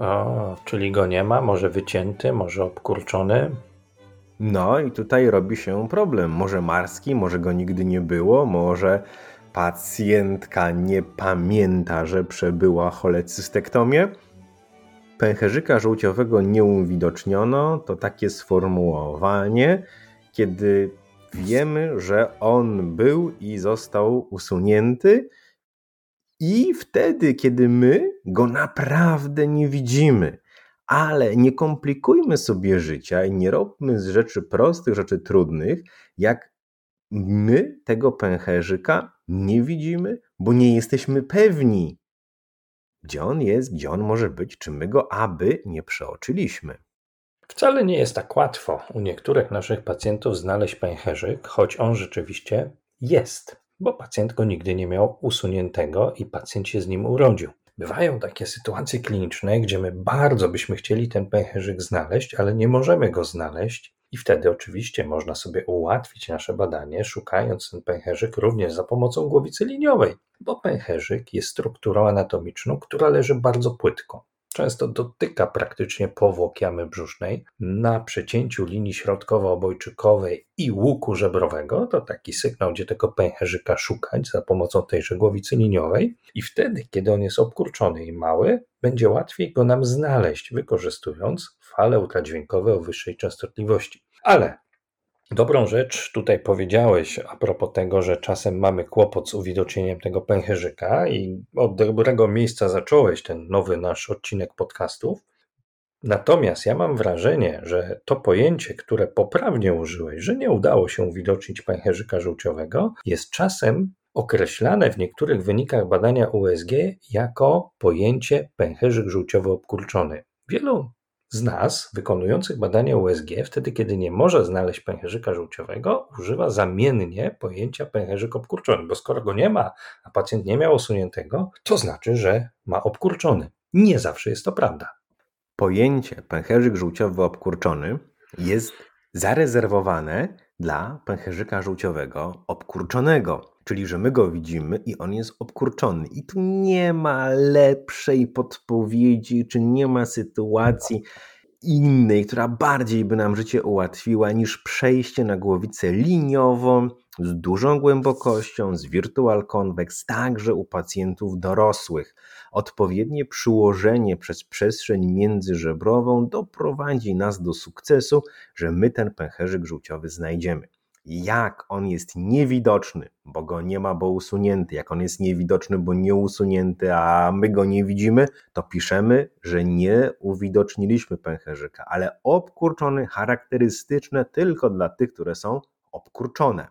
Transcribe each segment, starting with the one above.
O, czyli go nie ma, może wycięty, może obkurczony. No i tutaj robi się problem. Może marski, może go nigdy nie było, może pacjentka nie pamięta, że przebyła cholecystektomię. Pęcherzyka żółciowego nie uwidoczniono. To takie sformułowanie, kiedy wiemy, że on był i został usunięty, i wtedy, kiedy my go naprawdę nie widzimy. Ale nie komplikujmy sobie życia i nie robmy z rzeczy prostych, rzeczy trudnych, jak my tego pęcherzyka nie widzimy, bo nie jesteśmy pewni, gdzie on jest, gdzie on może być, czy my go aby nie przeoczyliśmy. Wcale nie jest tak łatwo u niektórych naszych pacjentów znaleźć pęcherzyk, choć on rzeczywiście jest bo pacjent go nigdy nie miał usuniętego i pacjent się z nim urodził. Bywają takie sytuacje kliniczne, gdzie my bardzo byśmy chcieli ten pęcherzyk znaleźć, ale nie możemy go znaleźć, i wtedy oczywiście można sobie ułatwić nasze badanie, szukając ten pęcherzyk również za pomocą głowicy liniowej, bo pęcherzyk jest strukturą anatomiczną, która leży bardzo płytko często dotyka praktycznie powłok jamy brzusznej na przecięciu linii środkowo-obojczykowej i łuku żebrowego, to taki sygnał, gdzie tego pęcherzyka szukać za pomocą tejże głowicy liniowej i wtedy, kiedy on jest obkurczony i mały, będzie łatwiej go nam znaleźć, wykorzystując fale ultradźwiękowe o wyższej częstotliwości. Ale Dobrą rzecz tutaj powiedziałeś a propos tego, że czasem mamy kłopot z uwidocznieniem tego pęcherzyka i od dobrego miejsca zacząłeś ten nowy nasz odcinek podcastów. Natomiast ja mam wrażenie, że to pojęcie, które poprawnie użyłeś, że nie udało się uwidocznić pęcherzyka żółciowego, jest czasem określane w niektórych wynikach badania USG jako pojęcie pęcherzyk żółciowy obkurczony. Wielu z nas, wykonujących badania USG, wtedy kiedy nie może znaleźć pęcherzyka żółciowego, używa zamiennie pojęcia pęcherzyk obkurczony, bo skoro go nie ma, a pacjent nie miał usuniętego, to znaczy, że ma obkurczony. Nie zawsze jest to prawda. Pojęcie pęcherzyk żółciowy obkurczony jest zarezerwowane dla pęcherzyka żółciowego obkurczonego, czyli że my go widzimy i on jest obkurczony. I tu nie ma lepszej podpowiedzi, czy nie ma sytuacji innej, która bardziej by nam życie ułatwiła niż przejście na głowicę liniową z dużą głębokością, z virtual convex, także u pacjentów dorosłych. Odpowiednie przyłożenie przez przestrzeń międzyżebrową doprowadzi nas do sukcesu, że my ten pęcherzyk żółciowy znajdziemy. Jak on jest niewidoczny, bo go nie ma, bo usunięty, jak on jest niewidoczny, bo nie usunięty, a my go nie widzimy, to piszemy, że nie uwidoczniliśmy pęcherzyka, ale obkurczony, charakterystyczne tylko dla tych, które są obkurczone.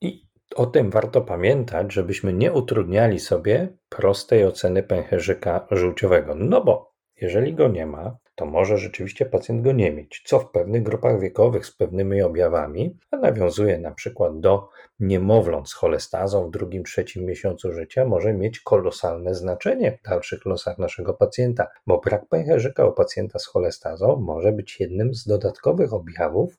I o tym warto pamiętać, żebyśmy nie utrudniali sobie prostej oceny pęcherzyka żółciowego. No bo jeżeli go nie ma, to może rzeczywiście pacjent go nie mieć, co w pewnych grupach wiekowych z pewnymi objawami, a nawiązuje na przykład do niemowląt z cholestazą w drugim, trzecim miesiącu życia, może mieć kolosalne znaczenie w dalszych losach naszego pacjenta, bo brak pęcherzyka u pacjenta z cholestazą może być jednym z dodatkowych objawów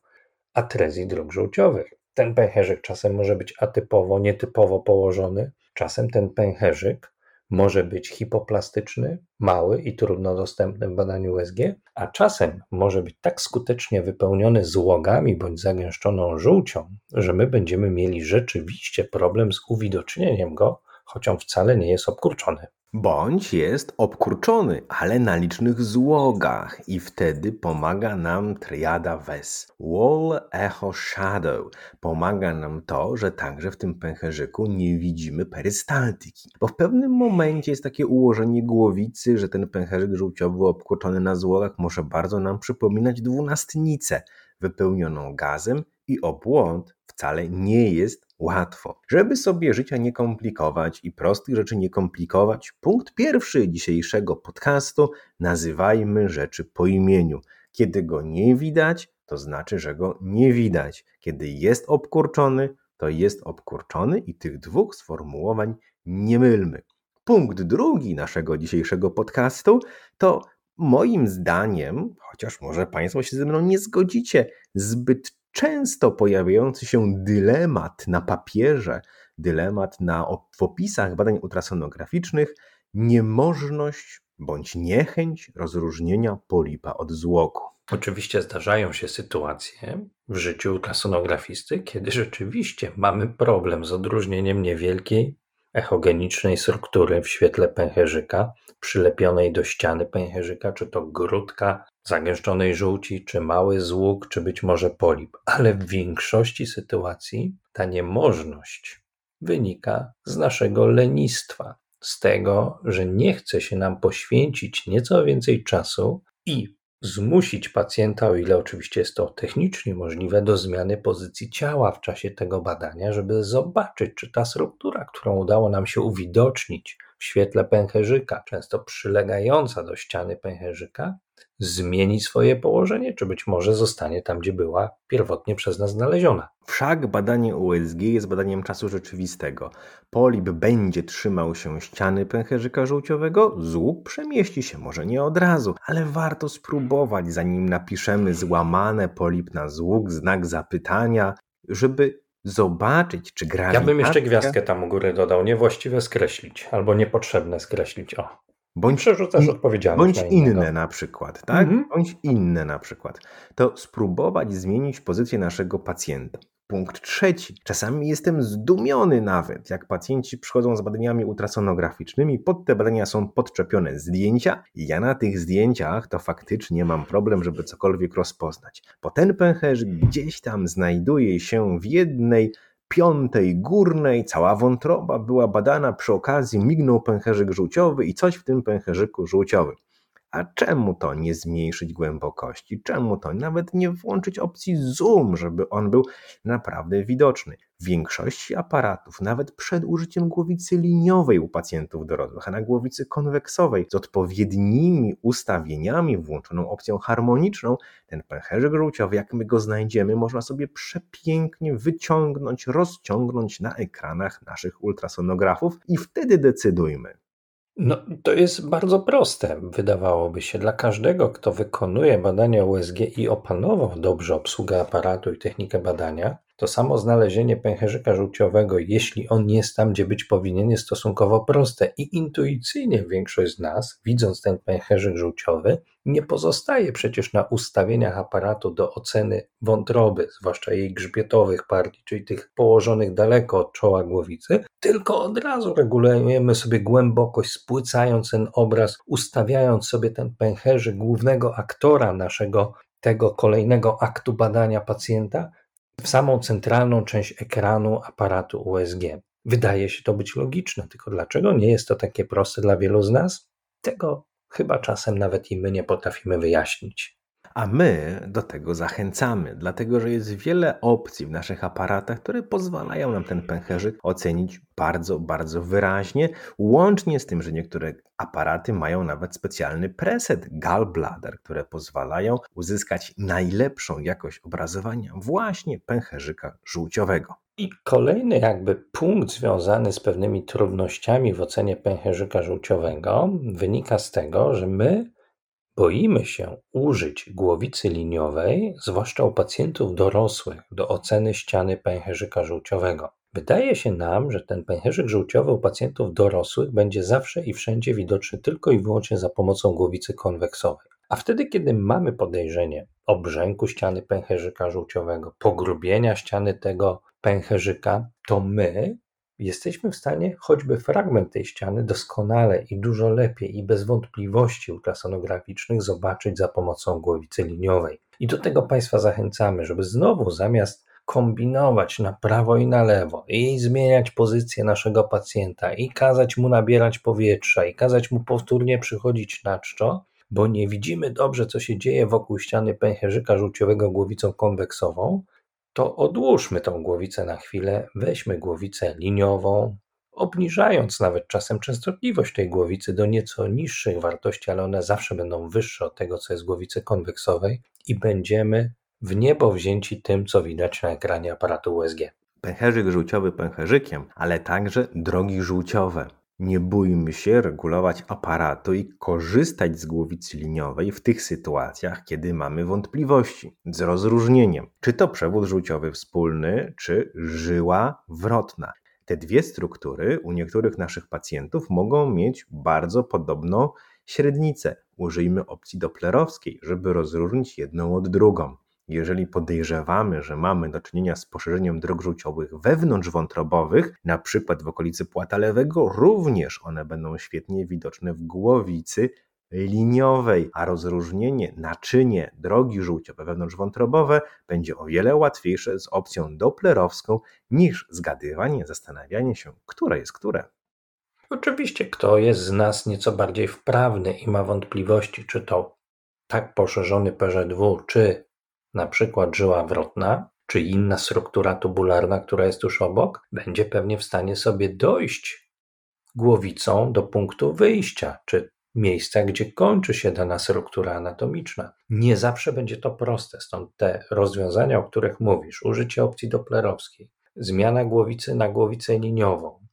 atrezji dróg żółciowych. Ten pęcherzyk czasem może być atypowo, nietypowo położony, czasem ten pęcherzyk może być hipoplastyczny, mały i trudno dostępny w badaniu USG, a czasem może być tak skutecznie wypełniony złogami bądź zagęszczoną żółcią, że my będziemy mieli rzeczywiście problem z uwidocznieniem go, choć on wcale nie jest obkurczony bądź jest obkurczony, ale na licznych złogach i wtedy pomaga nam triada WES. Wall, Echo, Shadow. Pomaga nam to, że także w tym pęcherzyku nie widzimy perystaltyki, bo w pewnym momencie jest takie ułożenie głowicy, że ten pęcherzyk żółciowy obkurczony na złogach może bardzo nam przypominać dwunastnicę wypełnioną gazem i o błąd wcale nie jest łatwo. Żeby sobie życia nie komplikować i prostych rzeczy nie komplikować, punkt pierwszy dzisiejszego podcastu nazywajmy rzeczy po imieniu. Kiedy go nie widać, to znaczy, że go nie widać. Kiedy jest obkurczony, to jest obkurczony i tych dwóch sformułowań nie mylmy. Punkt drugi naszego dzisiejszego podcastu to moim zdaniem, chociaż może Państwo się ze mną nie zgodzicie, zbyt często pojawiający się dylemat na papierze, dylemat na, w opisach badań ultrasonograficznych, niemożność bądź niechęć rozróżnienia polipa od złoku. Oczywiście zdarzają się sytuacje w życiu ultrasonografisty, kiedy rzeczywiście mamy problem z odróżnieniem niewielkiej echogenicznej struktury w świetle pęcherzyka, przylepionej do ściany pęcherzyka, czy to grudka zagęszczonej żółci, czy mały złóg, czy być może polip. Ale w większości sytuacji ta niemożność wynika z naszego lenistwa, z tego, że nie chce się nam poświęcić nieco więcej czasu i zmusić pacjenta, o ile oczywiście jest to technicznie możliwe, do zmiany pozycji ciała w czasie tego badania, żeby zobaczyć, czy ta struktura, którą udało nam się uwidocznić w świetle pęcherzyka, często przylegająca do ściany pęcherzyka, zmieni swoje położenie, czy być może zostanie tam, gdzie była pierwotnie przez nas znaleziona. Wszak badanie USG jest badaniem czasu rzeczywistego. Polip będzie trzymał się ściany pęcherzyka żółciowego, złuk przemieści się, może nie od razu, ale warto spróbować, zanim napiszemy złamane polip na złuk, znak zapytania, żeby zobaczyć, czy grawitacja... Ja bym jeszcze gwiazdkę tam u góry dodał, niewłaściwe skreślić, albo niepotrzebne skreślić, o. Bądź, Przerzucasz odpowiedzialność bądź na inne na przykład, tak? Mhm. Bądź inne na przykład. To spróbować zmienić pozycję naszego pacjenta. Punkt trzeci. Czasami jestem zdumiony nawet, jak pacjenci przychodzą z badaniami ultrasonograficznymi, pod te badania są podczepione zdjęcia i ja na tych zdjęciach to faktycznie mam problem, żeby cokolwiek rozpoznać. Bo ten pęcherz gdzieś tam znajduje się w jednej piątej górnej, cała wątroba była badana, przy okazji mignął pęcherzyk żółciowy i coś w tym pęcherzyku żółciowym. A czemu to nie zmniejszyć głębokości? Czemu to nawet nie włączyć opcji zoom, żeby on był naprawdę widoczny? W większości aparatów, nawet przed użyciem głowicy liniowej u pacjentów dorosłych, a na głowicy konweksowej z odpowiednimi ustawieniami, włączoną opcją harmoniczną, ten pęcherzyk żółciowy, jak my go znajdziemy, można sobie przepięknie wyciągnąć, rozciągnąć na ekranach naszych ultrasonografów i wtedy decydujmy, No, to jest bardzo proste, wydawałoby się. Dla każdego, kto wykonuje badania USG i opanował dobrze obsługę aparatu i technikę badania, to samo znalezienie pęcherzyka żółciowego, jeśli on jest tam, gdzie być powinien, jest stosunkowo proste. I intuicyjnie większość z nas, widząc ten pęcherzyk żółciowy, nie pozostaje przecież na ustawieniach aparatu do oceny wątroby, zwłaszcza jej grzbietowych partii, czyli tych położonych daleko od czoła głowicy, tylko od razu regulujemy sobie głębokość, spłycając ten obraz, ustawiając sobie ten pęcherzyk głównego aktora naszego tego kolejnego aktu badania pacjenta w samą centralną część ekranu aparatu USG. Wydaje się to być logiczne, tylko dlaczego nie jest to takie proste dla wielu z nas? Tego chyba czasem nawet i my nie potrafimy wyjaśnić. A my do tego zachęcamy, dlatego że jest wiele opcji w naszych aparatach, które pozwalają nam ten pęcherzyk ocenić bardzo, bardzo wyraźnie, łącznie z tym, że niektóre aparaty mają nawet specjalny preset gallbladder, które pozwalają uzyskać najlepszą jakość obrazowania właśnie pęcherzyka żółciowego. I kolejny jakby punkt związany z pewnymi trudnościami w ocenie pęcherzyka żółciowego wynika z tego, że my boimy się użyć głowicy liniowej, zwłaszcza u pacjentów dorosłych, do oceny ściany pęcherzyka żółciowego. Wydaje się nam, że ten pęcherzyk żółciowy u pacjentów dorosłych będzie zawsze i wszędzie widoczny tylko i wyłącznie za pomocą głowicy konweksowej. A wtedy, kiedy mamy podejrzenie obrzęku ściany pęcherzyka żółciowego, pogrubienia ściany tego pęcherzyka, to my jesteśmy w stanie choćby fragment tej ściany doskonale i dużo lepiej i bez wątpliwości ultrasonograficznych zobaczyć za pomocą głowicy liniowej. I do tego Państwa zachęcamy, żeby znowu zamiast kombinować na prawo i na lewo i zmieniać pozycję naszego pacjenta i kazać mu nabierać powietrza i kazać mu powtórnie przychodzić na czczo, bo nie widzimy dobrze, co się dzieje wokół ściany pęcherzyka żółciowego głowicą konweksową, to odłóżmy tą głowicę na chwilę, weźmy głowicę liniową, obniżając nawet czasem częstotliwość tej głowicy do nieco niższych wartości, ale one zawsze będą wyższe od tego, co jest głowicy konweksowej i będziemy w niebo wzięci tym, co widać na ekranie aparatu USG. Pęcherzyk żółciowy pęcherzykiem, ale także drogi żółciowe. Nie bójmy się regulować aparatu i korzystać z głowicy liniowej w tych sytuacjach, kiedy mamy wątpliwości, z rozróżnieniem, czy to przewód żółciowy wspólny, czy żyła wrotna. Te dwie struktury u niektórych naszych pacjentów mogą mieć bardzo podobną średnicę. Użyjmy opcji doplerowskiej, żeby rozróżnić jedną od drugą. Jeżeli podejrzewamy, że mamy do czynienia z poszerzeniem dróg żółciowych wewnątrzwątrobowych, na przykład w okolicy płata lewego, również one będą świetnie widoczne w głowicy liniowej, a rozróżnienie naczynie drogi żółciowe wewnątrzwątrobowe będzie o wiele łatwiejsze z opcją doplerowską niż zgadywanie, zastanawianie się, które jest które. Oczywiście, kto jest z nas nieco bardziej wprawny i ma wątpliwości, czy to tak poszerzony PŻW, czy na przykład żyła wrotna, czy inna struktura tubularna, która jest tuż obok, będzie pewnie w stanie sobie dojść głowicą do punktu wyjścia, czy miejsca, gdzie kończy się dana struktura anatomiczna. Nie zawsze będzie to proste, stąd te rozwiązania, o których mówisz, użycie opcji doplerowskiej, zmiana głowicy na głowicę liniową,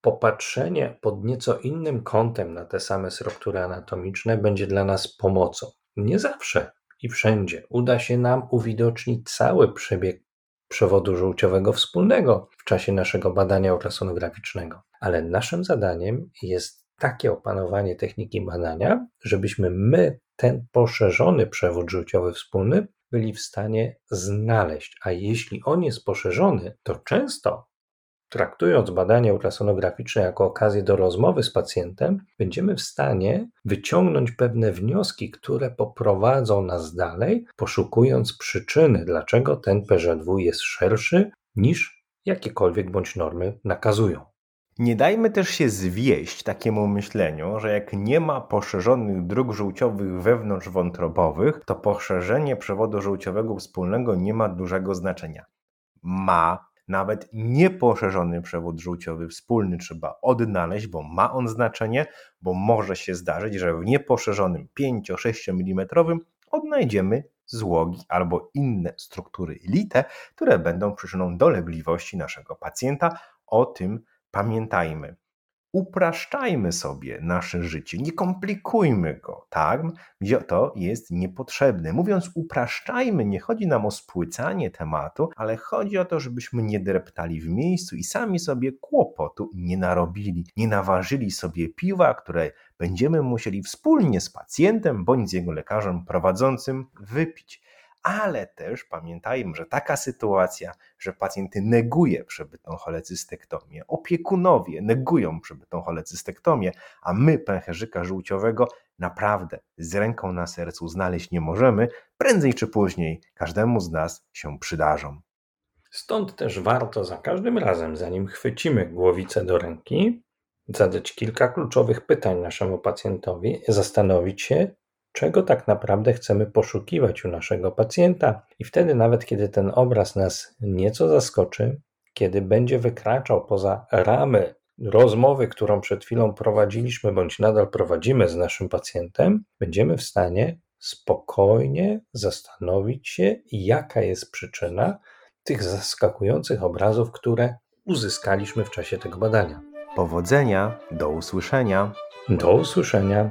popatrzenie pod nieco innym kątem na te same struktury anatomiczne będzie dla nas pomocą. Nie zawsze i wszędzie uda się nam uwidocznić cały przebieg przewodu żółciowego wspólnego w czasie naszego badania ultrasonograficznego, ale naszym zadaniem jest takie opanowanie techniki badania, żebyśmy my ten poszerzony przewód żółciowy wspólny byli w stanie znaleźć. A jeśli on jest poszerzony, to często traktując badanie ultrasonograficzne jako okazję do rozmowy z pacjentem, będziemy w stanie wyciągnąć pewne wnioski, które poprowadzą nas dalej, poszukując przyczyny, dlaczego ten PŻW jest szerszy niż jakiekolwiek bądź normy nakazują. Nie dajmy też się zwieść takiemu myśleniu, że jak nie ma poszerzonych dróg żółciowych wewnątrzwątrobowych, to poszerzenie przewodu żółciowego wspólnego nie ma dużego znaczenia. Ma nawet nieposzerzony przewód żółciowy wspólny trzeba odnaleźć, bo ma on znaczenie, bo może się zdarzyć, że w nieposzerzonym 5-6 mm odnajdziemy złogi albo inne struktury lite, które będą przyczyną dolegliwości naszego pacjenta. O tym pamiętajmy. Upraszczajmy sobie nasze życie, nie komplikujmy go tam, gdzie to jest niepotrzebne. Mówiąc upraszczajmy, nie chodzi nam o spłycanie tematu, ale chodzi o to, żebyśmy nie dreptali w miejscu i sami sobie kłopotu nie narobili, nie naważyli sobie piwa, które będziemy musieli wspólnie z pacjentem bądź z jego lekarzem prowadzącym wypić ale też pamiętajmy, że taka sytuacja, że pacjent neguje przebytą cholecystektomię, opiekunowie negują przebytą cholecystektomię, a my pęcherzyka żółciowego naprawdę z ręką na sercu znaleźć nie możemy, prędzej czy później każdemu z nas się przydarzą. Stąd też warto za każdym razem, zanim chwycimy głowicę do ręki, zadać kilka kluczowych pytań naszemu pacjentowi, zastanowić się, czego tak naprawdę chcemy poszukiwać u naszego pacjenta, i wtedy, nawet kiedy ten obraz nas nieco zaskoczy, kiedy będzie wykraczał poza ramy rozmowy, którą przed chwilą prowadziliśmy, bądź nadal prowadzimy z naszym pacjentem, będziemy w stanie spokojnie zastanowić się, jaka jest przyczyna tych zaskakujących obrazów, które uzyskaliśmy w czasie tego badania. Powodzenia, do usłyszenia. Do usłyszenia.